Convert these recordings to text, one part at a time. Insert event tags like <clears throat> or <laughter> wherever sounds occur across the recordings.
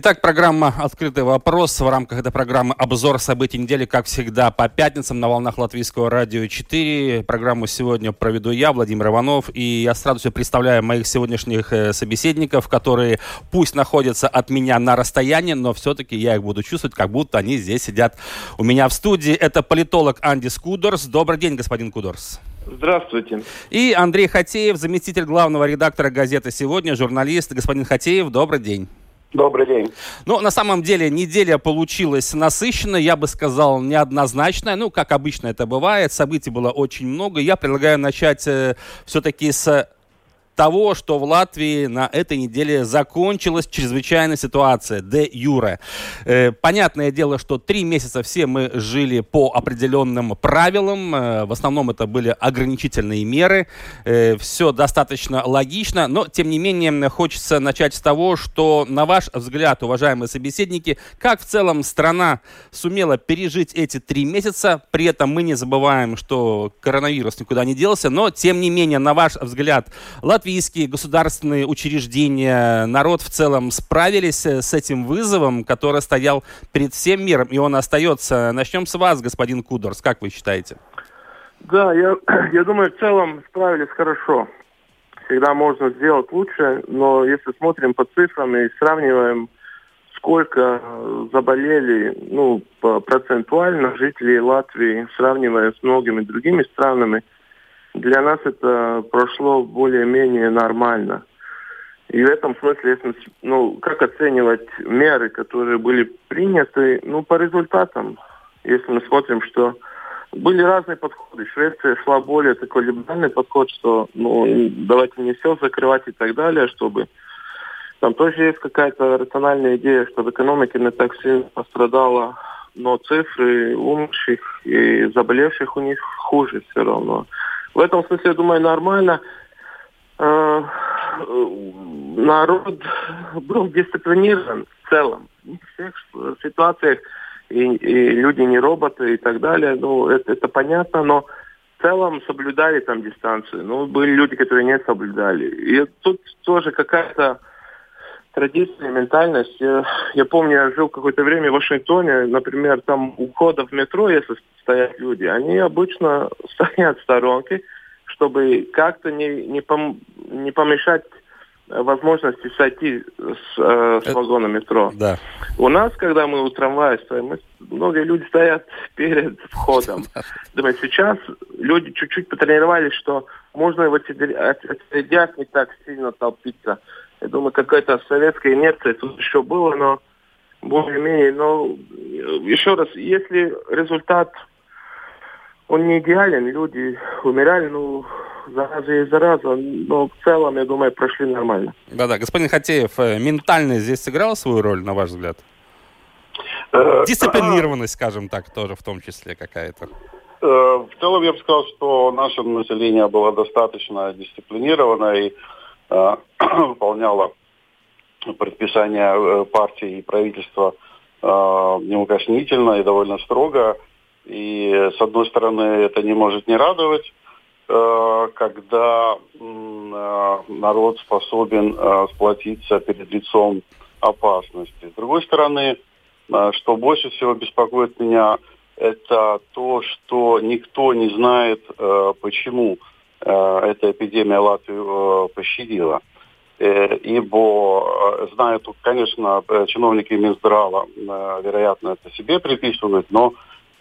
Итак, программа «Открытый вопрос». В рамках этой программы обзор событий недели, как всегда, по пятницам на волнах Латвийского радио 4. Программу сегодня проведу я, Владимир Иванов, и я с радостью представляю моих сегодняшних э, собеседников, которые пусть находятся от меня на расстоянии, но все-таки я их буду чувствовать, как будто они здесь сидят у меня в студии. Это политолог Анди Скудорс. Добрый день, господин Кудорс. Здравствуйте. И Андрей Хатеев, заместитель главного редактора газеты «Сегодня», журналист. Господин Хатеев, добрый день. Добрый день. Ну, на самом деле, неделя получилась насыщенная, я бы сказал, неоднозначная. Ну, как обычно это бывает, событий было очень много. Я предлагаю начать э, все-таки с того, что в Латвии на этой неделе закончилась чрезвычайная ситуация, де юре. Э, понятное дело, что три месяца все мы жили по определенным правилам. Э, в основном это были ограничительные меры. Э, все достаточно логично, но тем не менее хочется начать с того, что на ваш взгляд, уважаемые собеседники, как в целом страна сумела пережить эти три месяца, при этом мы не забываем, что коронавирус никуда не делся, но тем не менее, на ваш взгляд, Латвия латвийские государственные учреждения, народ в целом справились э, с этим вызовом, который стоял перед всем миром, и он остается. Начнем с вас, господин Кудорс, как вы считаете? Да, я, <clears throat> я думаю, в целом справились хорошо. Всегда можно сделать лучше, но если смотрим по цифрам и сравниваем, сколько заболели, ну, процентуально жителей Латвии, сравнивая с многими другими странами – для нас это прошло более-менее нормально. И в этом смысле, если, ну, как оценивать меры, которые были приняты, ну, по результатам, если мы смотрим, что были разные подходы. Швеция шла более такой либеральный подход, что, ну, давайте не все закрывать и так далее, чтобы там тоже есть какая-то рациональная идея, что в экономике не так сильно пострадала, но цифры умерших и заболевших у них хуже все равно. В этом смысле, я думаю, нормально. Э, народ был дисциплинирован в целом. В всех ситуациях и, и люди не роботы и так далее. Ну, это, это понятно, но в целом соблюдали там дистанцию. Ну, были люди, которые не соблюдали. И тут тоже какая-то традиция, ментальность. Я, я помню, я жил какое-то время в Вашингтоне, например, там у входа в метро, если стоят люди, они обычно <laughs> стоят в сторонке, чтобы как-то не, не, пом, не помешать возможности сойти с, э, с вагона метро. Да. У нас, когда мы у трамвая стоим, мы, многие люди стоят <laughs> перед входом. <laughs> Думаю, сейчас люди чуть-чуть потренировались, что можно в очередях не так сильно толпиться. Я думаю, какая-то советская инерция тут еще было, но более-менее. Но еще раз, если результат он не идеален, люди умирали, ну, зараза и зараза, но в целом, я думаю, прошли нормально. Да-да, господин Хатеев, э, ментальность здесь сыграла свою роль, на ваш взгляд? Э, Дисциплинированность, скажем так, тоже в том числе какая-то. Э, в целом я бы сказал, что наше население было достаточно дисциплинировано и э, <clears throat> выполняло предписания партии и правительства э, неукоснительно и довольно строго. И, с одной стороны, это не может не радовать, э, когда э, народ способен э, сплотиться перед лицом опасности. С другой стороны, что больше всего беспокоит меня, это то, что никто не знает, почему эта эпидемия Латвию пощадила. Ибо знают, конечно, чиновники Минздрава, вероятно, это себе приписывают, но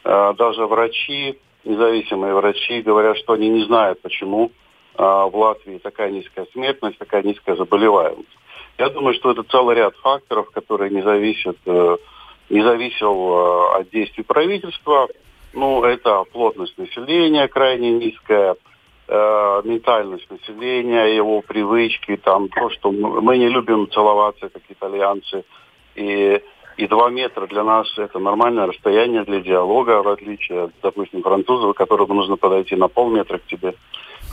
Э, даже врачи, независимые врачи, говорят, что они не знают, почему э, в Латвии такая низкая смертность, такая низкая заболеваемость. Я думаю, что это целый ряд факторов, которые не зависят, э, не зависел от действий правительства. Ну, это плотность населения крайне низкая, ментальность населения, его привычки, там то, что мы не любим целоваться, как итальянцы, и и два метра для нас это нормальное расстояние для диалога, в отличие от, допустим, французов, которому нужно подойти на полметра к тебе.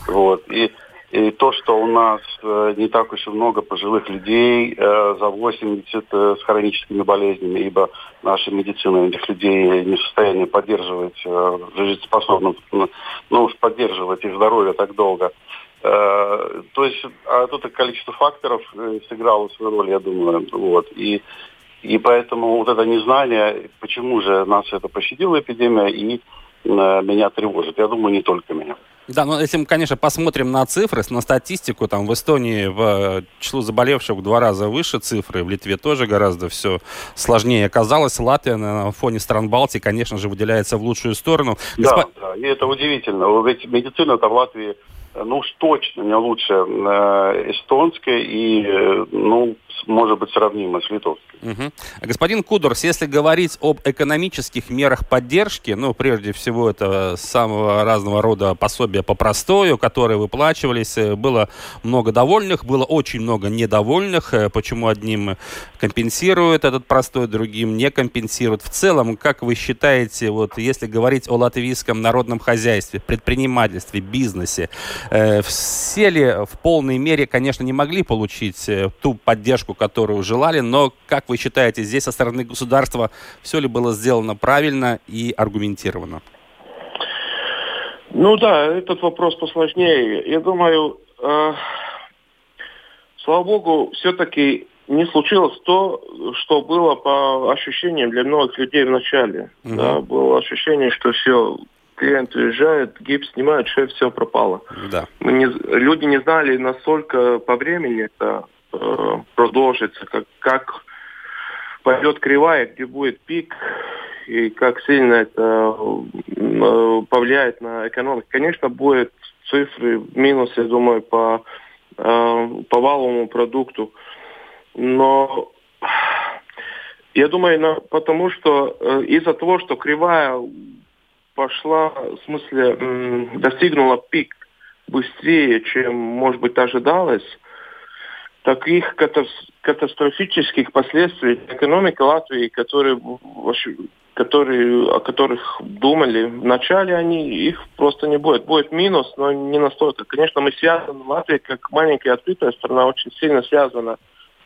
Вот. И И то, что у нас э, не так уж и много пожилых людей э, за 80 э, с хроническими болезнями, ибо наша медицина этих людей не в состоянии поддерживать жизнеспособным, ну уж поддерживать их здоровье так долго. То есть а тут количество факторов сыграло свою роль, я думаю. Вот. И, и поэтому вот это незнание, почему же нас это пощадила эпидемия, и меня тревожит. Я думаю, не только меня. Да, но если мы, конечно, посмотрим на цифры, на статистику, там в Эстонии в число заболевших в два раза выше цифры, в Литве тоже гораздо все сложнее оказалось. Латвия на фоне стран Балтии, конечно же, выделяется в лучшую сторону. Да, Госп... да, и это удивительно. Ведь медицина-то в Латвии ну уж точно не лучше э, эстонской и, э, ну, может быть, сравнимо с литовской. Угу. Господин Кудорс, если говорить об экономических мерах поддержки, ну, прежде всего, это самого разного рода пособия по простою, которые выплачивались, э, было много довольных, было очень много недовольных, почему одним компенсируют этот простой, другим не компенсируют. В целом, как вы считаете, вот если говорить о латвийском народном хозяйстве, предпринимательстве, бизнесе, Э, все ли в полной мере, конечно, не могли получить э, ту поддержку, которую желали, но, как вы считаете, здесь со стороны государства все ли было сделано правильно и аргументированно? Ну да, этот вопрос посложнее. Я думаю, э, слава богу, все-таки не случилось то, что было по ощущениям для многих людей в начале. Да, было ощущение, что все клиент уезжает, гипс снимают, что все пропало. Да. Мы не, люди не знали, насколько по времени это э, продолжится, как, как пойдет кривая, где будет пик, и как сильно это э, повлияет на экономику. Конечно, будет цифры минус, я думаю, по, э, по валовому продукту. Но я думаю, потому что из-за того, что кривая пошла, в смысле, достигнула пик быстрее, чем, может быть, ожидалось, таких катастрофических последствий экономика Латвии, которые, которые, о которых думали в начале, они, их просто не будет. Будет минус, но не настолько. Конечно, мы связаны, Латвия, как маленькая открытая страна, очень сильно связана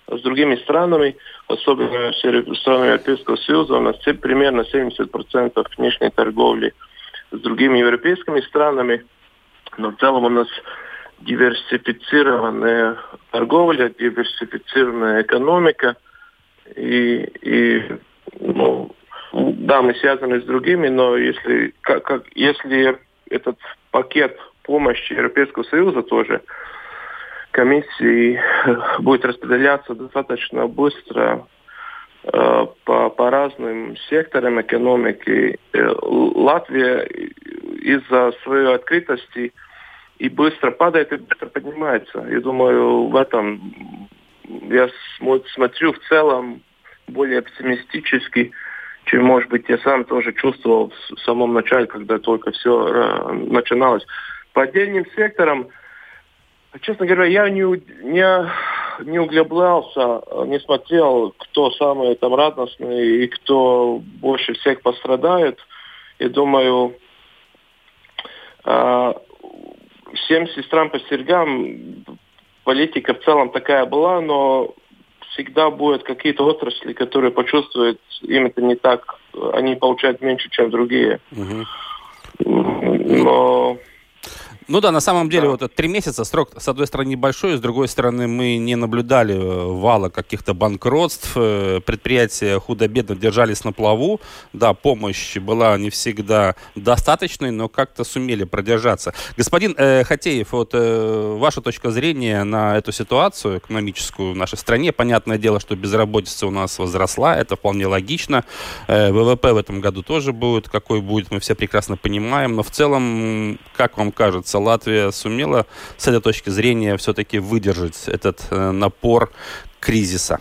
с другими странами, особенно с странами Европейского Союза. У нас примерно 70% внешней торговли с другими европейскими странами. Но в целом у нас диверсифицированная торговля, диверсифицированная экономика. И, и ну, да, мы связаны с другими, но если, как, как, если этот пакет помощи Европейского Союза тоже комиссии <laughs> будет распределяться достаточно быстро э, по, по разным секторам экономики. Э, Латвия из-за своей открытости и быстро падает, и быстро поднимается. Я думаю, в этом я смотрю в целом более оптимистически, чем, может быть, я сам тоже чувствовал в самом начале, когда только все э, начиналось. По отдельным секторам Честно говоря, я не, не, не углублялся, не смотрел, кто самый там радостный и кто больше всех пострадает. Я думаю, э, всем сестрам по сергам политика в целом такая была, но всегда будут какие-то отрасли, которые почувствуют, им это не так, они получают меньше, чем другие. Угу. Но ну да, на самом деле, да. вот три месяца срок, с одной стороны, небольшой, с другой стороны, мы не наблюдали э, вала каких-то банкротств, э, предприятия худо-бедно держались на плаву, да, помощь была не всегда достаточной, но как-то сумели продержаться. Господин э, Хатеев, вот э, ваша точка зрения на эту ситуацию экономическую в нашей стране, понятное дело, что безработица у нас возросла, это вполне логично, э, ВВП в этом году тоже будет, какой будет, мы все прекрасно понимаем, но в целом, как вам кажется, кажется, Латвия сумела с этой точки зрения все-таки выдержать этот э, напор кризиса?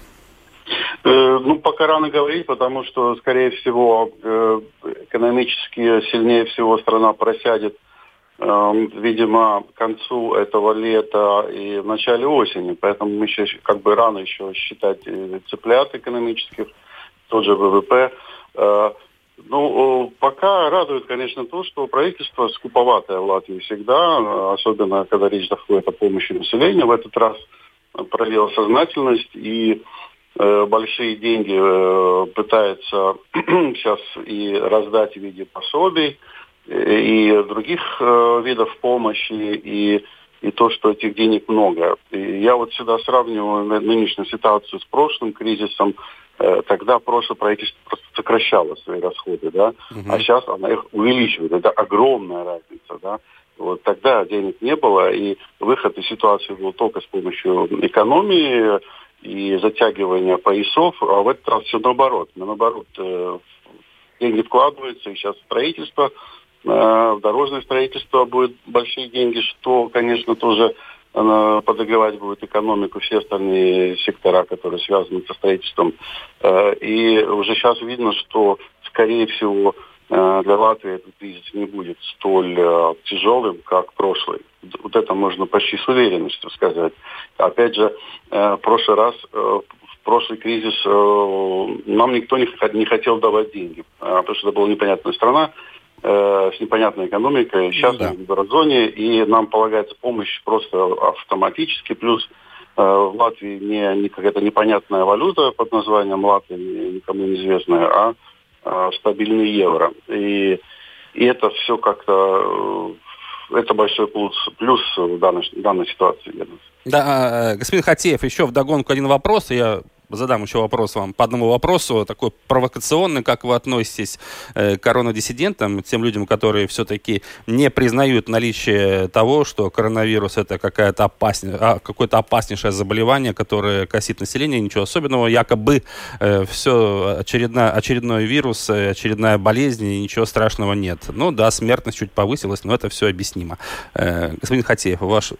Э, ну, пока рано говорить, потому что, скорее всего, э, экономически сильнее всего страна просядет, видимо, к концу этого лета и в начале осени. Поэтому мы еще как бы рано еще считать цыплят экономических, тот же ВВП. Ну, пока радует, конечно, то, что правительство скуповатое в Латвии всегда, особенно когда речь заходит о помощи населению. В этот раз проявила сознательность и э, большие деньги э, пытается <clears throat> сейчас и раздать в виде пособий, э, и других э, видов помощи, и, и то, что этих денег много. И я вот всегда сравниваю нынешнюю ситуацию с прошлым кризисом, э, тогда прошлое правительство просто сокращало свои расходы, да, угу. а сейчас она их увеличивает. Это огромная разница, да. Вот тогда денег не было, и выход из ситуации был только с помощью экономии и затягивания поясов, а в этот раз все наоборот. Наоборот, э, деньги вкладываются, и сейчас строительство, э, дорожное строительство будет большие деньги, что, конечно, тоже э, подогревать будет экономику, все остальные сектора, которые связаны со строительством. И уже сейчас видно, что, скорее всего, Э, для Латвии этот кризис не будет столь э, тяжелым, как прошлый. Вот это можно почти с уверенностью сказать. Опять же, э, в прошлый раз, в прошлый кризис нам никто не хотел давать деньги, потому что это была непонятная страна с непонятной экономикой. Сейчас да. мы в еврозоне, и нам полагается помощь просто автоматически. Плюс в Латвии не, не какая-то непонятная валюта под названием Латвия, никому неизвестная, а Э, стабильный евро. И, и это все как-то, э, это большой плюс, плюс в данной, в данной ситуации. Да, э, господин Хатеев, еще в догонку один вопрос. Я задам еще вопрос вам по одному вопросу, такой провокационный, как вы относитесь э, к коронадиссидентам, тем людям, которые все-таки не признают наличие того, что коронавирус это какая-то опасне, а, какое-то опаснейшее заболевание, которое косит население, ничего особенного, якобы э, все очередная, очередной вирус, э, очередная болезнь, и ничего страшного нет. Ну да, смертность чуть повысилась, но это все объяснимо. Э, господин Хатеев, ваш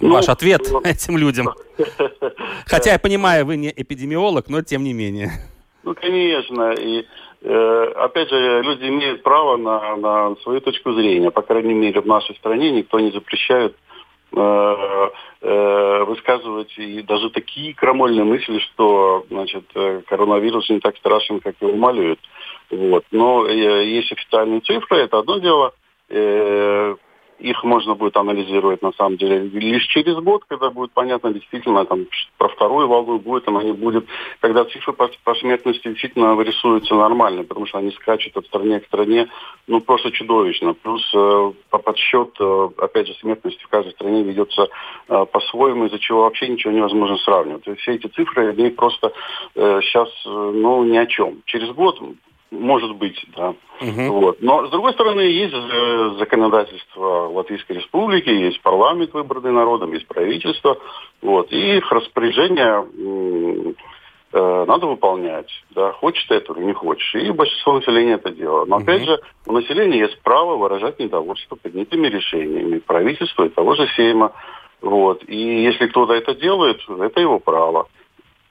ну, ваш ответ ну, <laughs> этим людям? <laughs> Хотя я понимаю, вы не эпидемиолог, но тем не менее. Ну, конечно. И э, опять же, люди имеют право на, на свою точку зрения. По крайней мере, в нашей стране никто не запрещает э, э, высказывать и даже такие крамольные мысли, что значит, э, коронавирус не так страшен, как его малюют. Вот. Но есть официальные цифры, это одно дело. Их можно будет анализировать на самом деле лишь через год, когда будет понятно действительно там про вторую волну будет она не будет, когда цифры по, по смертности действительно вырисуются нормально, потому что они скачут от страны к стране, ну просто чудовищно. Плюс э, по подсчет, э, опять же, смертности в каждой стране ведется э, по-своему, из-за чего вообще ничего невозможно сравнивать. Есть все эти цифры, они просто э, сейчас, э, ну, ни о чем. Через год может быть, да. Угу. Вот. Но, с другой стороны, есть э, законодательство Латвийской Республики, есть парламент, выбранный народом, есть правительство. Вот. И их распоряжение э, надо выполнять. Да, хочешь ты этого или не хочешь. И большинство населения это делает. Но, угу. опять же, у населения есть право выражать недовольство принятыми решениями правительства и того же Сейма. Вот. И если кто-то это делает, это его право.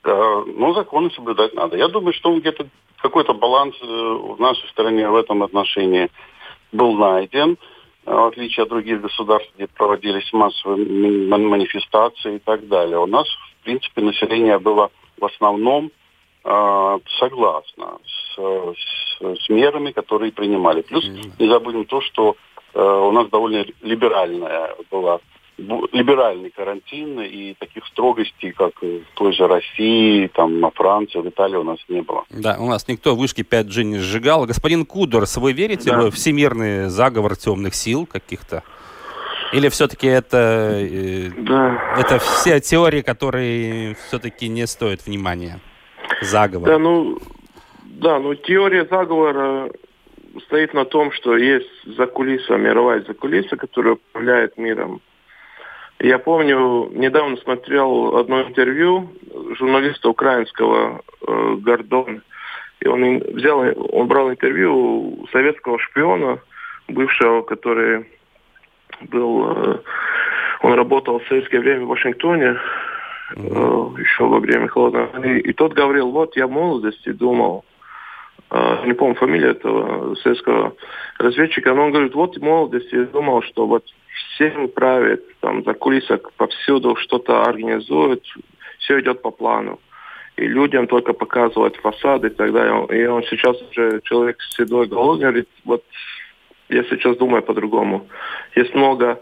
Э, но законы соблюдать надо. Я думаю, что где-то какой-то баланс э, в нашей стране в этом отношении был найден, э, в отличие от других государств, где проводились массовые манифестации и так далее. У нас, в принципе, население было в основном согласно с, с, с мерами, которые принимали. Плюс не забудем то, что у нас довольно либеральная была либеральный карантин и таких строгостей, как в той же России, там, на Франции, в Италии у нас не было. Да, у нас никто вышки 5G не сжигал. Господин Кудорс, вы верите да. в всемирный заговор темных сил каких-то? Или все-таки это, э, да. это все теории, которые все-таки не стоят внимания? Заговор. Да, ну, да, ну теория заговора стоит на том, что есть закулиса, мировая закулиса, которая управляет миром. Я помню, недавно смотрел одно интервью журналиста украинского э, Гордон. И он взял, он брал интервью у советского шпиона, бывшего, который был, э, он работал в советское время в Вашингтоне, э, еще во время холодной войны. И тот говорил, вот я в молодости думал, э, не помню фамилию этого советского разведчика, но он говорит, вот в молодости думал, что вот всем правит, там за кулисок повсюду что-то организует, все идет по плану. и людям только показывать фасады и так далее. И он сейчас уже человек с седой головой говорит, вот я сейчас думаю по-другому. Есть много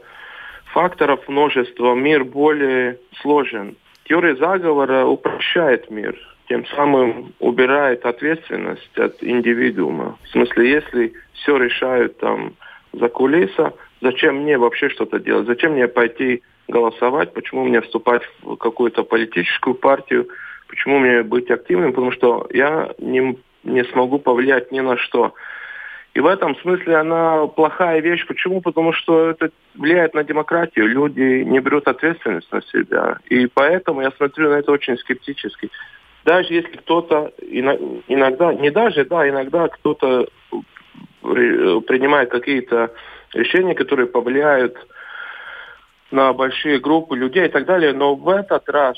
факторов, множество, мир более сложен. Теория заговора упрощает мир, тем самым убирает ответственность от индивидуума. В смысле, если все решают там за кулиса, зачем мне вообще что-то делать? Зачем мне пойти голосовать? Почему мне вступать в какую-то политическую партию? Почему мне быть активным? Потому что я не, не смогу повлиять ни на что. И в этом смысле она плохая вещь. Почему? Потому что это влияет на демократию. Люди не берут ответственность на себя. И поэтому я смотрю на это очень скептически. Даже если кто-то иногда, не даже, да, иногда кто-то принимает какие-то решения, которые повлияют на большие группы людей и так далее. Но в этот раз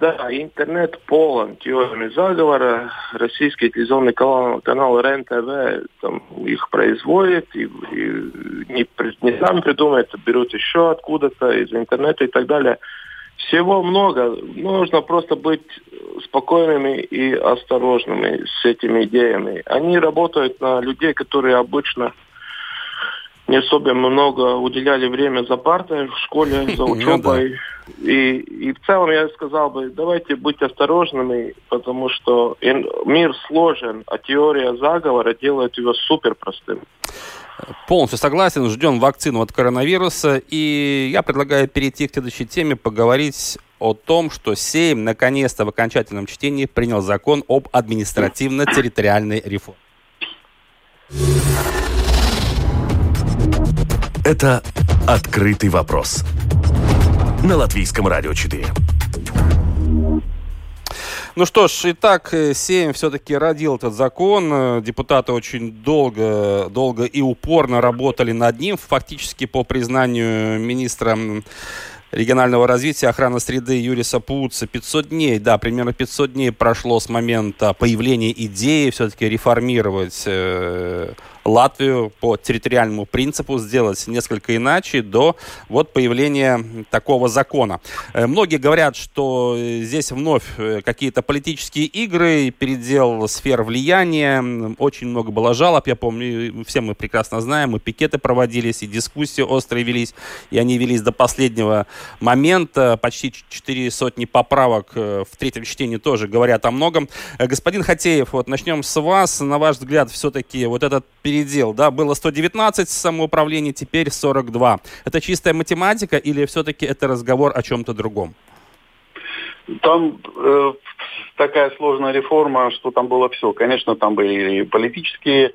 да, интернет полон теориями заговора. Российский телевизионный канал, канал РЕН-ТВ там, их производит, и, и не, не сам придумают, берут еще откуда-то из интернета и так далее. Всего много. Нужно просто быть спокойными и осторожными с этими идеями. Они работают на людей, которые обычно не особо много уделяли время за партой в школе, <laughs> за ну учебой. И, и в целом я сказал бы, давайте быть осторожными, потому что мир сложен, а теория заговора делает его супер простым. Полностью согласен. Ждем вакцину от коронавируса. И я предлагаю перейти к следующей теме, поговорить о том, что Сейм наконец-то в окончательном чтении принял закон об административно-территориальной реформе. Это «Открытый вопрос» на Латвийском радио 4. Ну что ж, итак, Сейм все-таки родил этот закон. Депутаты очень долго, долго и упорно работали над ним. Фактически, по признанию министра регионального развития охраны среды Юриса Пуца 500 дней, да, примерно 500 дней прошло с момента появления идеи все-таки реформировать э, Латвию по территориальному принципу сделать несколько иначе до вот появления такого закона. Э, многие говорят, что здесь вновь э, какие-то политические игры, передел сфер влияния. Очень много было жалоб, я помню, все мы прекрасно знаем, и пикеты проводились, и дискуссии острые велись, и они велись до последнего момента. Почти четыре сотни поправок э, в третьем чтении тоже говорят о многом. Господин Хатеев, вот начнем с вас. На ваш взгляд, все-таки вот этот период передел, да, было 119 самоуправлений, теперь 42. Это чистая математика или все-таки это разговор о чем-то другом? Там э, такая сложная реформа, что там было все. Конечно, там были и политические э,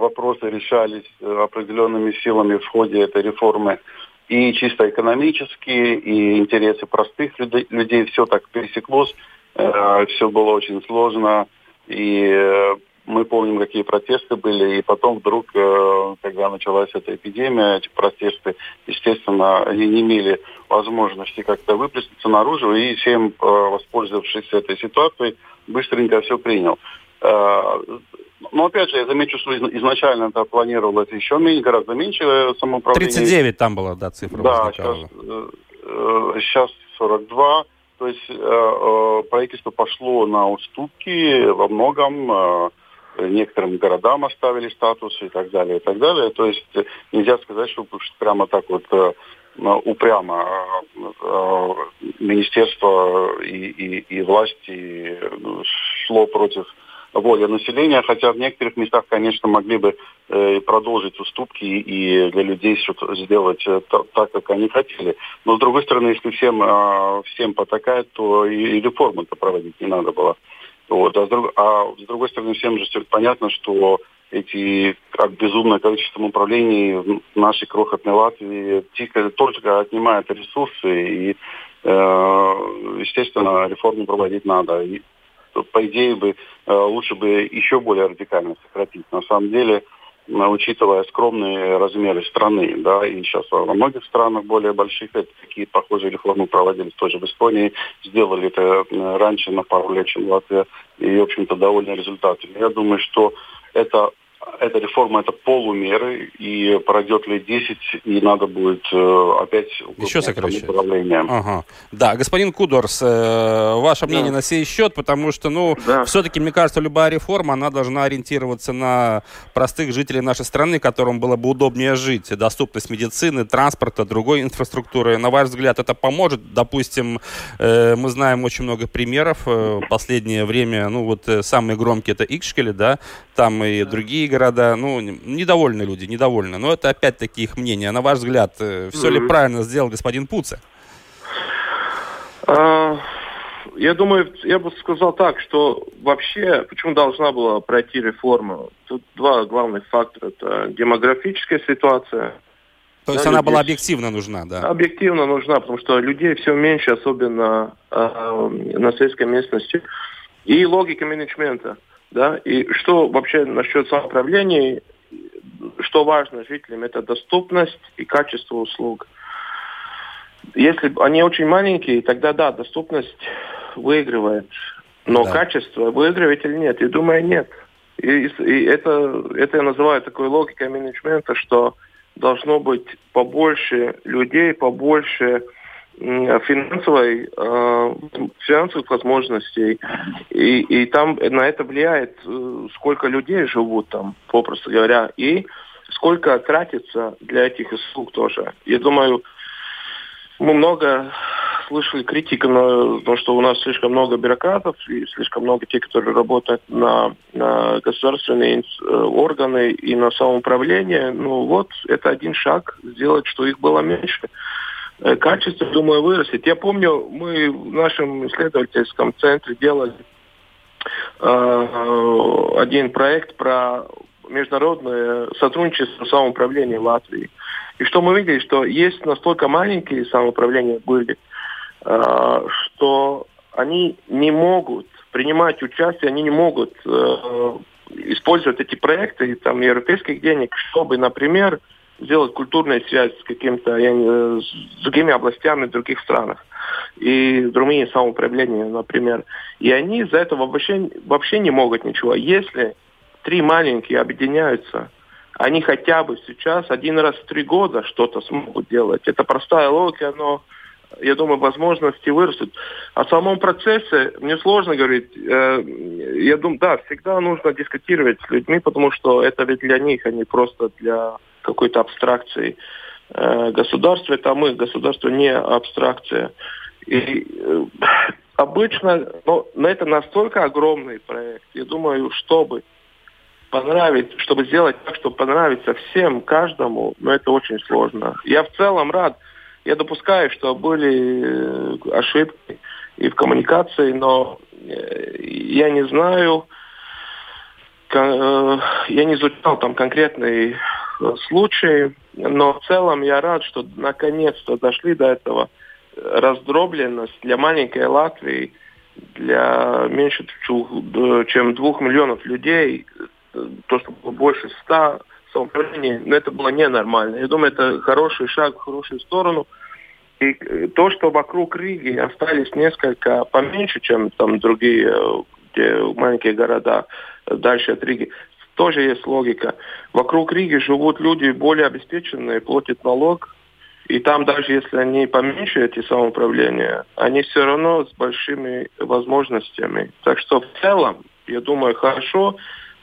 вопросы решались определенными силами в ходе этой реформы, и чисто экономические, и интересы простых людей, людей все так пересеклось, э, все было очень сложно, и э, мы помним, какие протесты были, и потом вдруг, э, когда началась эта эпидемия, эти протесты, естественно, они не имели возможности как-то выплеснуться наружу, и всем, э, воспользовавшись этой ситуацией, быстренько все принял. Э, но опять же, я замечу, что изначально это планировалось еще меньше, гораздо меньше самоуправления. 39 там была, да, цифра Да, сейчас, сейчас 42. То есть правительство пошло на уступки во многом некоторым городам оставили статус и так далее, и так далее. То есть э, нельзя сказать, что прямо так вот э, упрямо э, министерство и, и, и власти шло против воли населения, хотя в некоторых местах, конечно, могли бы продолжить уступки и для людей что-то сделать так, как они хотели. Но, с другой стороны, если всем, всем потакает, то и реформы-то проводить не надо было. Вот. А, с друг, а с другой стороны, всем же понятно, что эти как безумное количество управлений в нашей крохотной Латвии тихо, только отнимает ресурсы и, э, естественно, реформу проводить надо. И, по идее бы э, лучше бы еще более радикально сократить. На самом деле, учитывая скромные размеры страны, да, и сейчас во многих странах более больших такие похожие реформы проводились тоже в Эстонии, сделали это раньше на пару лет, чем Латвия, и, в общем-то, довольны результатами. Я думаю, что это эта реформа это полумеры, и пройдет лет 10, и надо будет э, опять еще сокращать. Ага. Да, господин Кудорс, э, ваше мнение да. на сей счет, потому что, ну, да. все-таки, мне кажется, любая реформа, она должна ориентироваться на простых жителей нашей страны, которым было бы удобнее жить. Доступность медицины, транспорта, другой инфраструктуры. На ваш взгляд, это поможет? Допустим, э, мы знаем очень много примеров. Э, последнее время, ну, вот э, самые громкие это Икшкели, да, там и да. Другие города ну, недовольны люди, недовольны. Но это опять-таки их мнение. На ваш взгляд, э, все mm-hmm. ли правильно сделал господин Пуце? А, я думаю, я бы сказал так, что вообще, почему должна была пройти реформа? Тут два главных фактора. Это демографическая ситуация. То есть да, она людей... была объективно нужна, да? Объективно нужна, потому что людей все меньше, особенно э, на сельской местности. И логика менеджмента. Да? И что вообще насчет самоуправления, что важно жителям, это доступность и качество услуг. Если они очень маленькие, тогда да, доступность выигрывает. Но да. качество выигрывает или нет? Я думаю, нет. И, и это, это я называю такой логикой менеджмента, что должно быть побольше людей, побольше финансовой, э, финансовых возможностей. И, и там на это влияет, э, сколько людей живут там, попросту говоря, и сколько тратится для этих услуг тоже. Я думаю, мы много слышали критики на то, что у нас слишком много бюрократов и слишком много тех, которые работают на, на государственные э, органы и на самоуправление. Ну вот, это один шаг сделать, что их было меньше. Э, качество, думаю, вырастет. Я помню, мы в нашем исследовательском центре делали э, один проект про международное сотрудничество самоуправления Латвии. И что мы видели, что есть настолько маленькие самоуправления были, э, что они не могут принимать участие, они не могут э, использовать эти проекты там, европейских денег, чтобы, например, сделать культурную связь с каким-то, с другими областями в других странах. И в Румынии самоуправление, например. И они из-за этого вообще, вообще не могут ничего. Если три маленькие объединяются, они хотя бы сейчас один раз в три года что-то смогут делать. Это простая логика, но я думаю, возможности вырастут. О самом процессе мне сложно говорить. Э, я думаю, да, всегда нужно дискутировать с людьми, потому что это ведь для них, а не просто для какой-то абстракции. Э, государство это мы, государство не абстракция. И э, обычно, но, но это настолько огромный проект. Я думаю, чтобы понравить, чтобы сделать так, чтобы понравиться всем, каждому, но это очень сложно. Я в целом рад, я допускаю, что были э, ошибки и в коммуникации, но я не знаю, я не изучал там конкретный случаи, но в целом я рад, что наконец-то дошли до этого. Раздробленность для маленькой Латвии, для меньше чем двух миллионов людей, то, что было больше ста самоуправлений, но это было ненормально. Я думаю, это хороший шаг в хорошую сторону. И то, что вокруг Риги остались несколько поменьше, чем там другие маленькие города дальше от Риги, тоже есть логика. Вокруг Риги живут люди более обеспеченные, платят налог, и там даже если они поменьше эти самоуправления, они все равно с большими возможностями. Так что в целом, я думаю, хорошо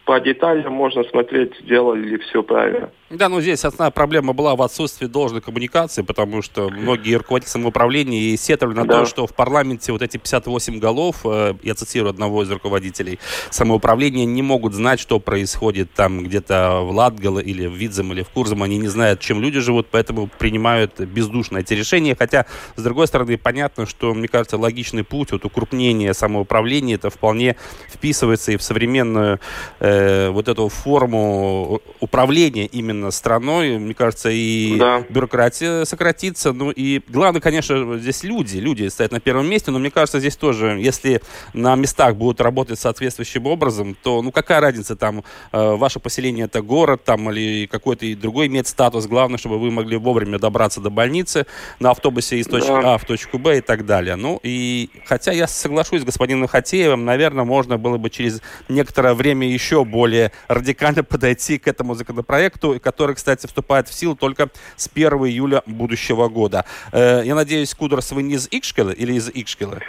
по деталям можно смотреть, сделали ли все правильно. Да, ну здесь основная проблема была в отсутствии должной коммуникации, потому что многие руководители самоуправления и сетовали на да. то, что в парламенте вот эти 58 голов, э, я цитирую одного из руководителей самоуправления, не могут знать, что происходит там где-то в Латгале или в Видзем или в Курзам. Они не знают, чем люди живут, поэтому принимают бездушно эти решения. Хотя, с другой стороны, понятно, что, мне кажется, логичный путь, вот укрупнение самоуправления, это вполне вписывается и в современную э, вот эту форму управления именно страной, мне кажется, и да. бюрократия сократится. Ну и главное, конечно, здесь люди. Люди стоят на первом месте, но мне кажется, здесь тоже, если на местах будут работать соответствующим образом, то ну какая разница там, э, ваше поселение это город там или какой-то другой имеет статус. Главное, чтобы вы могли вовремя добраться до больницы на автобусе из точки да. А в точку Б и так далее. Ну и хотя я соглашусь с господином Хатеевым, наверное, можно было бы через некоторое время еще еще более радикально <laughs> подойти к этому законопроекту, который, кстати, вступает в силу только с 1 июля будущего года. Э, я надеюсь, Кудрас, вы не из Икшкелы или из Икшкелы?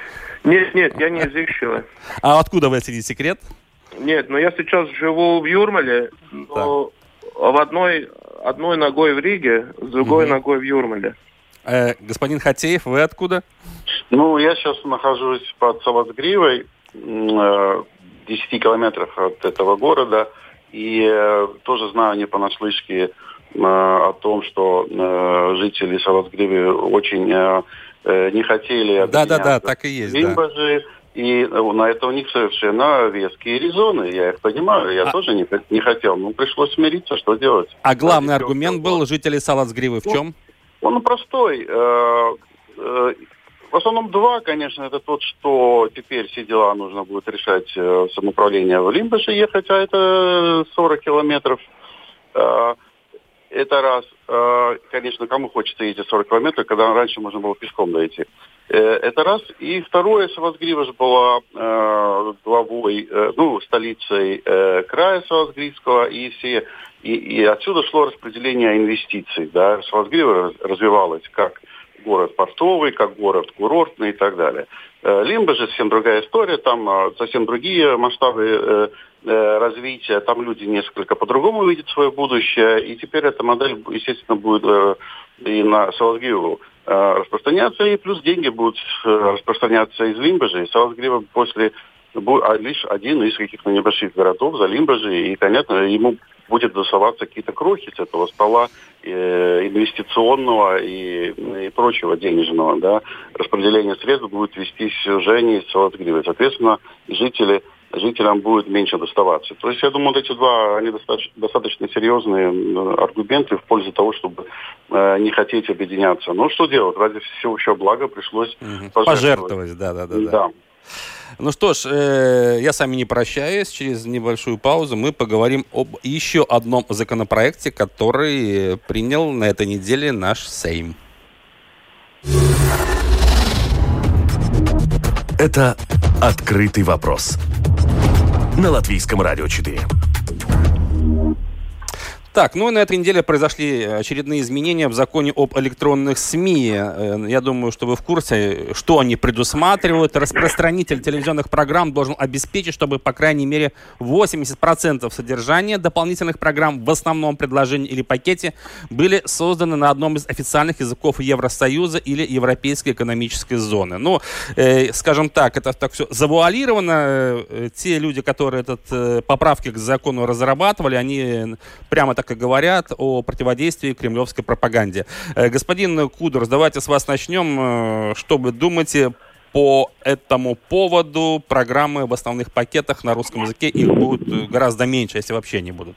Нет, нет, я не из Икшкелы. А откуда вы, если не секрет? Нет, но я сейчас живу в Юрмале, но в одной, одной ногой в Риге, с другой угу. ногой в Юрмале. Э, господин Хатеев, вы откуда? Ну, я сейчас нахожусь под Салацгривой, э, 10 километров от этого города. И э, тоже знаю не понаслышке э, о том, что э, жители Салацгривы очень э, э не хотели Да, да, да, так и есть. Лимбажи, да. И э, на это у них совершенно веские резоны. Я их понимаю. Я а... тоже не, не хотел. Ну, пришлось смириться, что делать. А главный аргумент был жителей Салацгривы в чем? Он простой. Э, э, в основном два, конечно, это тот, что теперь все дела нужно будет решать самоуправление в Лимбаше ехать, а это 40 километров. Это раз. Конечно, кому хочется ездить 40 километров, когда раньше можно было пешком дойти. Это раз. И второе, Савасгриваш была главой, ну, столицей края Савасгривского, и все и, и отсюда шло распределение инвестиций. Да? Саласгрива развивалась как город портовый, как город курортный и так далее. Э, Лимба же совсем другая история, там э, совсем другие масштабы э, развития, там люди несколько по-другому видят свое будущее, и теперь эта модель, естественно, будет и на Саласгриву распространяться, и плюс деньги будут распространяться из Лимбажи. Саласгрива после а лишь один из каких-то небольших городов за Лимбажи, и, понятно, ему будет доставаться какие-то крохи с этого стола э, инвестиционного и, и прочего денежного. Да. Распределение средств будет вестись уже не с Салатгривой. Соответственно, жители жителям будет меньше доставаться. То есть, я думаю, вот эти два, они достаточно, достаточно серьезные аргументы в пользу того, чтобы э, не хотеть объединяться. Ну, что делать? Ради всеобщего блага пришлось угу. пожертвовать. Пожертвовать, да, да, да. да. Ну что ж, э, я с вами не прощаюсь. Через небольшую паузу мы поговорим об еще одном законопроекте, который принял на этой неделе наш Сейм. Это «Открытый вопрос» на Латвийском радио 4. Так, ну и на этой неделе произошли очередные изменения в законе об электронных СМИ. Э, я думаю, что вы в курсе, что они предусматривают. Распространитель телевизионных программ должен обеспечить, чтобы, по крайней мере, 80% содержания дополнительных программ в основном предложении или пакете были созданы на одном из официальных языков Евросоюза или Европейской экономической зоны. Ну, э, скажем так, это так все завуалировано. Э, те люди, которые этот, э, поправки к закону разрабатывали, они прямо так так и говорят о противодействии кремлевской пропаганде. Э, господин Кудорс, давайте с вас начнем. Э, что вы думаете по этому поводу? Программы в основных пакетах на русском языке, их будет гораздо меньше, если вообще не будут.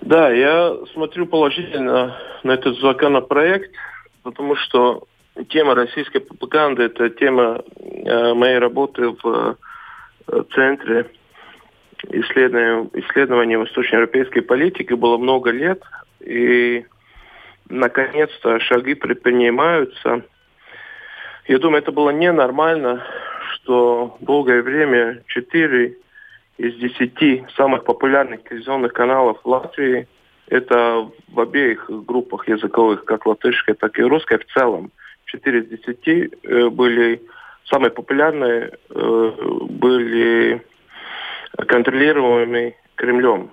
Да, я смотрю положительно на этот законопроект, потому что тема российской пропаганды – это тема э, моей работы в э, центре исследования восточноевропейской политики было много лет, и наконец-то шаги предпринимаются. Я думаю, это было ненормально, что долгое время четыре из десяти самых популярных телевизионных каналов Латвии это в обеих группах языковых, как латышская, так и русская в целом. Четыре из десяти э, были самые популярные, э, были контролируемый Кремлем.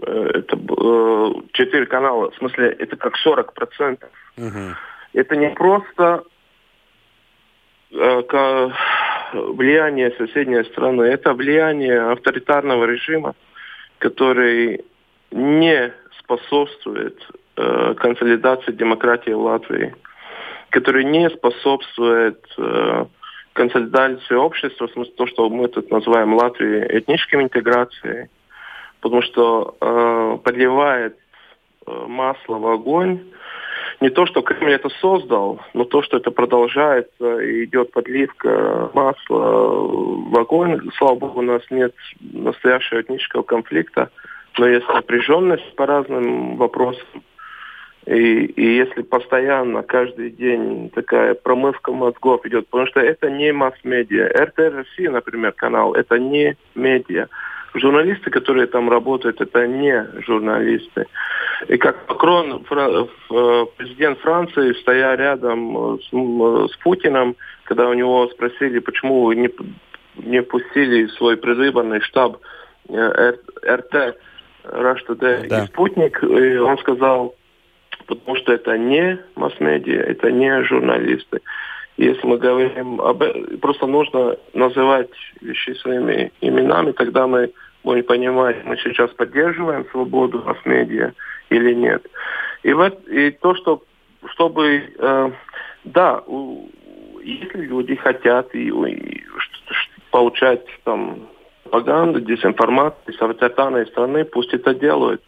Э, это э, четыре канала, в смысле, это как 40 процентов. Угу. Это не просто э, влияние соседней страны, это влияние авторитарного режима, который не способствует э, консолидации демократии в Латвии, который не способствует э, консолидации общества, в смысле то, что мы тут называем Латвией этнической интеграцией, потому что э, подливает э, масло в огонь не то, что Кремль это создал, но то, что это продолжается и идет подливка масла в огонь. Слава богу, у нас нет настоящего этнического конфликта, но есть напряженность по разным вопросам. И, и если постоянно, каждый день такая промывка мозгов идет, потому что это не масс-медиа. РТ например, канал, это не медиа. журналисты, которые там работают, это не журналисты. И как Макрон, э, президент Франции, стоя рядом с, с Путиным, когда у него спросили, почему вы не, не пустили свой предвыборный штаб э, РТ, Rush Today да. и Спутник, и он сказал, потому что это не масс-медиа, это не журналисты. Если мы говорим об этом, просто нужно называть вещи своими именами, тогда мы будем понимать, мы сейчас поддерживаем свободу масс-медиа или нет. И, вот, и то, что чтобы, э, да, у, если люди хотят и, и получать там пропаганду, дезинформацию с авторитарной страны, пусть это делают.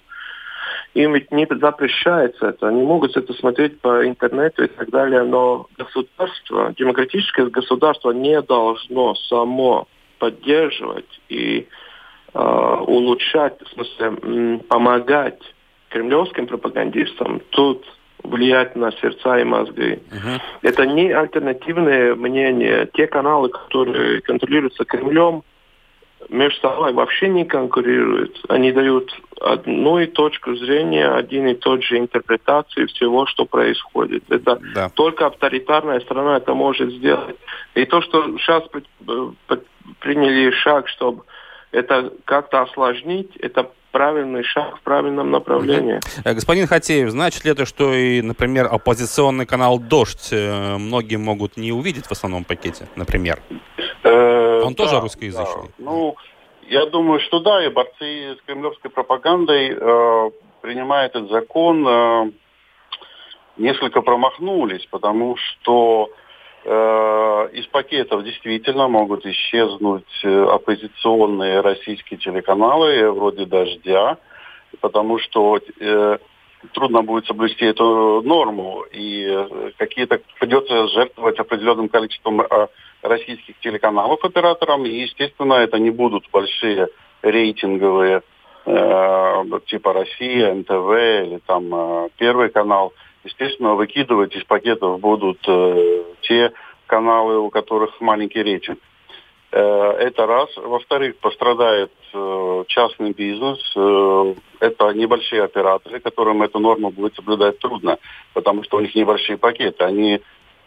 Им ведь не запрещается это. Они могут это смотреть по интернету и так далее, но государство, демократическое государство не должно само поддерживать и э, улучшать, в смысле, помогать кремлевским пропагандистам тут влиять на сердца и мозги. Uh-huh. Это не альтернативные мнения. Те каналы, которые контролируются Кремлем, между собой вообще не конкурируют. Они дают одну и точку зрения, один и тот же интерпретации всего, что происходит. Это да. только авторитарная страна это может сделать. И то, что сейчас приняли шаг, чтобы это как-то осложнить, это правильный шаг в правильном направлении. Угу. Господин Хатеев, значит ли это, что и, например, оппозиционный канал «Дождь» э, многие могут не увидеть в основном пакете, например? Э, Он тоже русскоязычный? Ну, я думаю, что да, и борцы с кремлевской пропагандой, э, принимая этот закон, несколько промахнулись, потому что из пакетов действительно могут исчезнуть э, оппозиционные российские телеканалы вроде «Дождя», потому что э, трудно будет соблюсти эту норму, и э, какие-то придется жертвовать определенным количеством э, российских телеканалов операторам, и, естественно, это не будут большие рейтинговые э, типа Россия, НТВ или там э, Первый канал. Естественно, выкидывать из пакетов будут э, те каналы, у которых маленький рейтинг. Э, это раз. Во-вторых, пострадает э, частный бизнес. Э, это небольшие операторы, которым эту норму будет соблюдать трудно, потому что у них небольшие пакеты. Они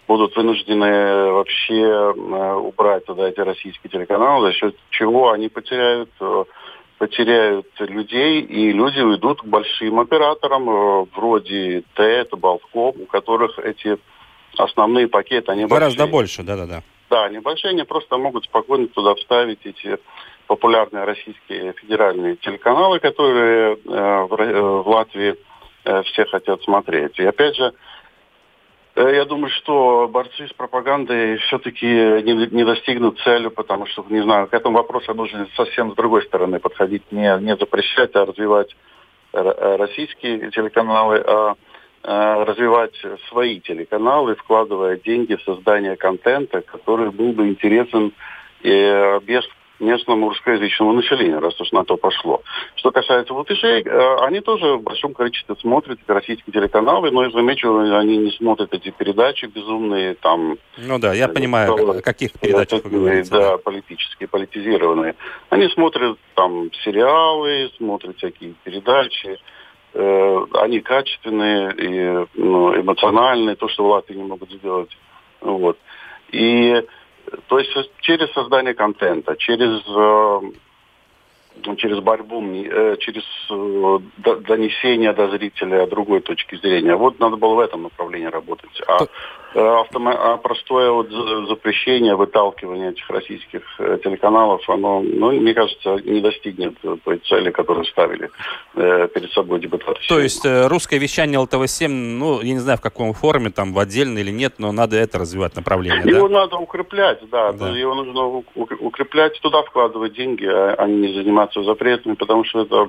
будут вынуждены вообще убрать туда эти российские телеканалы, за счет чего они потеряют потеряют людей, и люди уйдут к большим операторам, вроде ТЭТ, Балтком, у которых эти основные пакеты, они Гораздо большие. больше, да-да-да. Да, небольшие, они просто могут спокойно туда вставить эти популярные российские федеральные телеканалы, которые э, в, э, в Латвии э, все хотят смотреть. И опять же, э, я думаю, что борцы с пропагандой все-таки не, не достигнут цели, потому что, не знаю, к этому вопросу нужно совсем с другой стороны подходить, не, не запрещать, а развивать э, российские телеканалы, а Э, развивать свои телеканалы, вкладывая деньги в создание контента, который был бы интересен и без местному русскоязычному населению, раз уж на то пошло. Что касается латышей, э, они тоже в большом количестве смотрят российские телеканалы, но я замечу, они не смотрят эти передачи безумные, там... Ну да, я понимаю, о каких передачах вы говорите. Да, политические, политизированные. Они смотрят там сериалы, смотрят всякие передачи, э, они качественные и ну, эмоциональные, то, что в Латвии не могут сделать. Вот. И то есть через создание контента, через э, через борьбу, э, через э, донесение до зрителя другой точки зрения. Вот надо было в этом направлении работать. А, э, автома- а простое вот запрещение, выталкивание этих российских телеканалов, оно, ну, мне кажется, не достигнет той цели, которую ставили перед собой депутаты. То есть русское вещание ЛТВ-7, ну, я не знаю, в каком форме, там, в отдельно или нет, но надо это развивать направление, Его да? надо укреплять, да, да. Его нужно укреплять, туда вкладывать деньги, а не заниматься заниматься запретами, потому что это,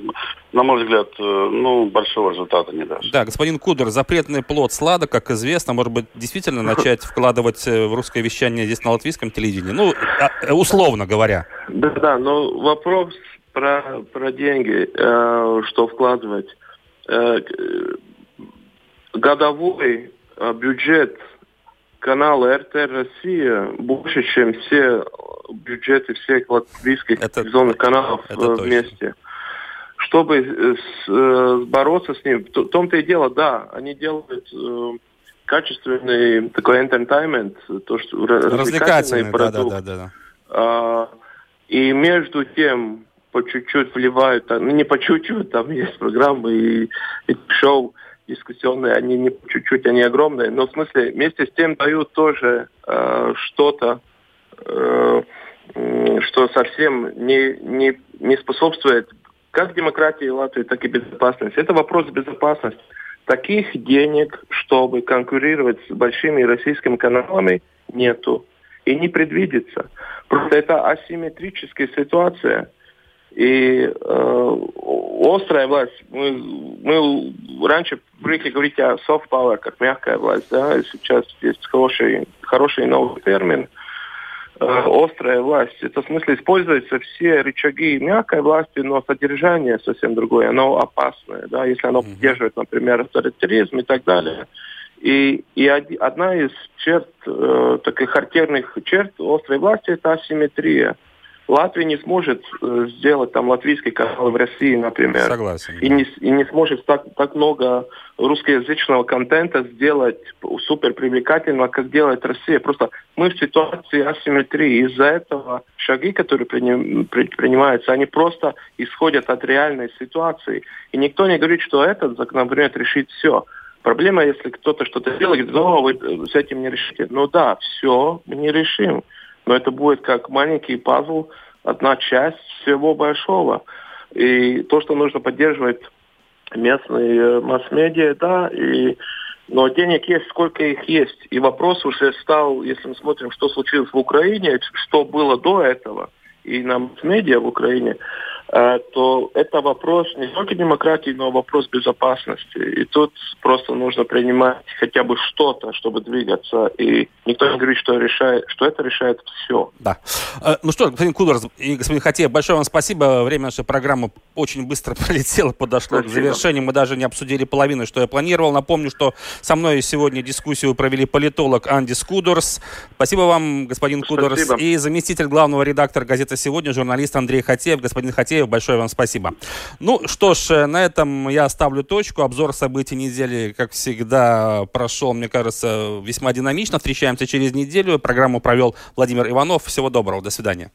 на мой взгляд, э, ну, большого результата не даст. Да, господин Кудр, запретный плод сладок, как известно, может быть, действительно <laughs> начать вкладывать э, в русское вещание здесь на латвийском телевидении, ну, а, э, условно говоря. Да, да, но вопрос про, про деньги, э, что вкладывать. Э, годовой бюджет канала РТ Россия больше, чем все бюджеты всех латвийских это, телевизионных каналов это вместе. Точно. Чтобы с, бороться с ним, в том-то и дело, да, они делают качественный такой entertainment, то, что развлекательный продукт. Да, да, да, да. А, и между тем по чуть-чуть вливают, ну не по чуть-чуть, там есть программы и, и шоу дискуссионные, они не чуть-чуть, они огромные, но в смысле вместе с тем дают тоже э, что-то, э, что совсем не, не, не способствует как демократии Латвии, так и безопасности. Это вопрос безопасности таких денег, чтобы конкурировать с большими российскими каналами, нету. И не предвидится. Просто это асимметрическая ситуация. И э, острая власть, мы, мы раньше привыкли говорить о soft power, как мягкая власть, да, и сейчас есть хороший, хороший новый термин – Э, острая власть. Это в смысле используются все рычаги мягкой власти, но содержание совсем другое, оно опасное, да, если оно поддерживает, например, авторитаризм и так далее. И, и одна из черт, э, таких характерных черт острой власти – это асимметрия. Латвия не сможет э, сделать там латвийский канал в России, например. Согласен. И не, и не сможет так, так много русскоязычного контента сделать супер привлекательного, как делает Россия. Просто мы в ситуации асимметрии. Из-за этого шаги, которые принимаются, они просто исходят от реальной ситуации. И никто не говорит, что этот законопроект решит все. Проблема, если кто-то что-то делает, говорит, о, вы с этим не решите. Ну да, все мы не решим но это будет как маленький пазл, одна часть всего большого. И то, что нужно поддерживать местные э, масс-медиа, да, и но денег есть, сколько их есть. И вопрос уже стал, если мы смотрим, что случилось в Украине, что было до этого, и на масс-медиа в Украине, то это вопрос не только демократии, но вопрос безопасности. И тут просто нужно принимать хотя бы что-то, чтобы двигаться. И никто не говорит, что, решает, что это решает все. Да. Э, ну что, господин Кудор и господин Хатеев, большое вам спасибо. Время нашей программы очень быстро <laughs> пролетело, подошло спасибо. к завершению. Мы даже не обсудили половину, что я планировал. Напомню, что со мной сегодня дискуссию провели политолог Анди Скудорс. Спасибо вам, господин спасибо. Кудорс. И заместитель главного редактора газеты «Сегодня» журналист Андрей Хатеев. Господин Хатеев, Алексеев, большое вам спасибо. Ну что ж, э, на этом я ставлю точку. Обзор событий недели, как всегда, прошел, мне кажется, весьма динамично. Встречаемся через неделю. Программу провел Владимир Иванов. Всего доброго. До свидания.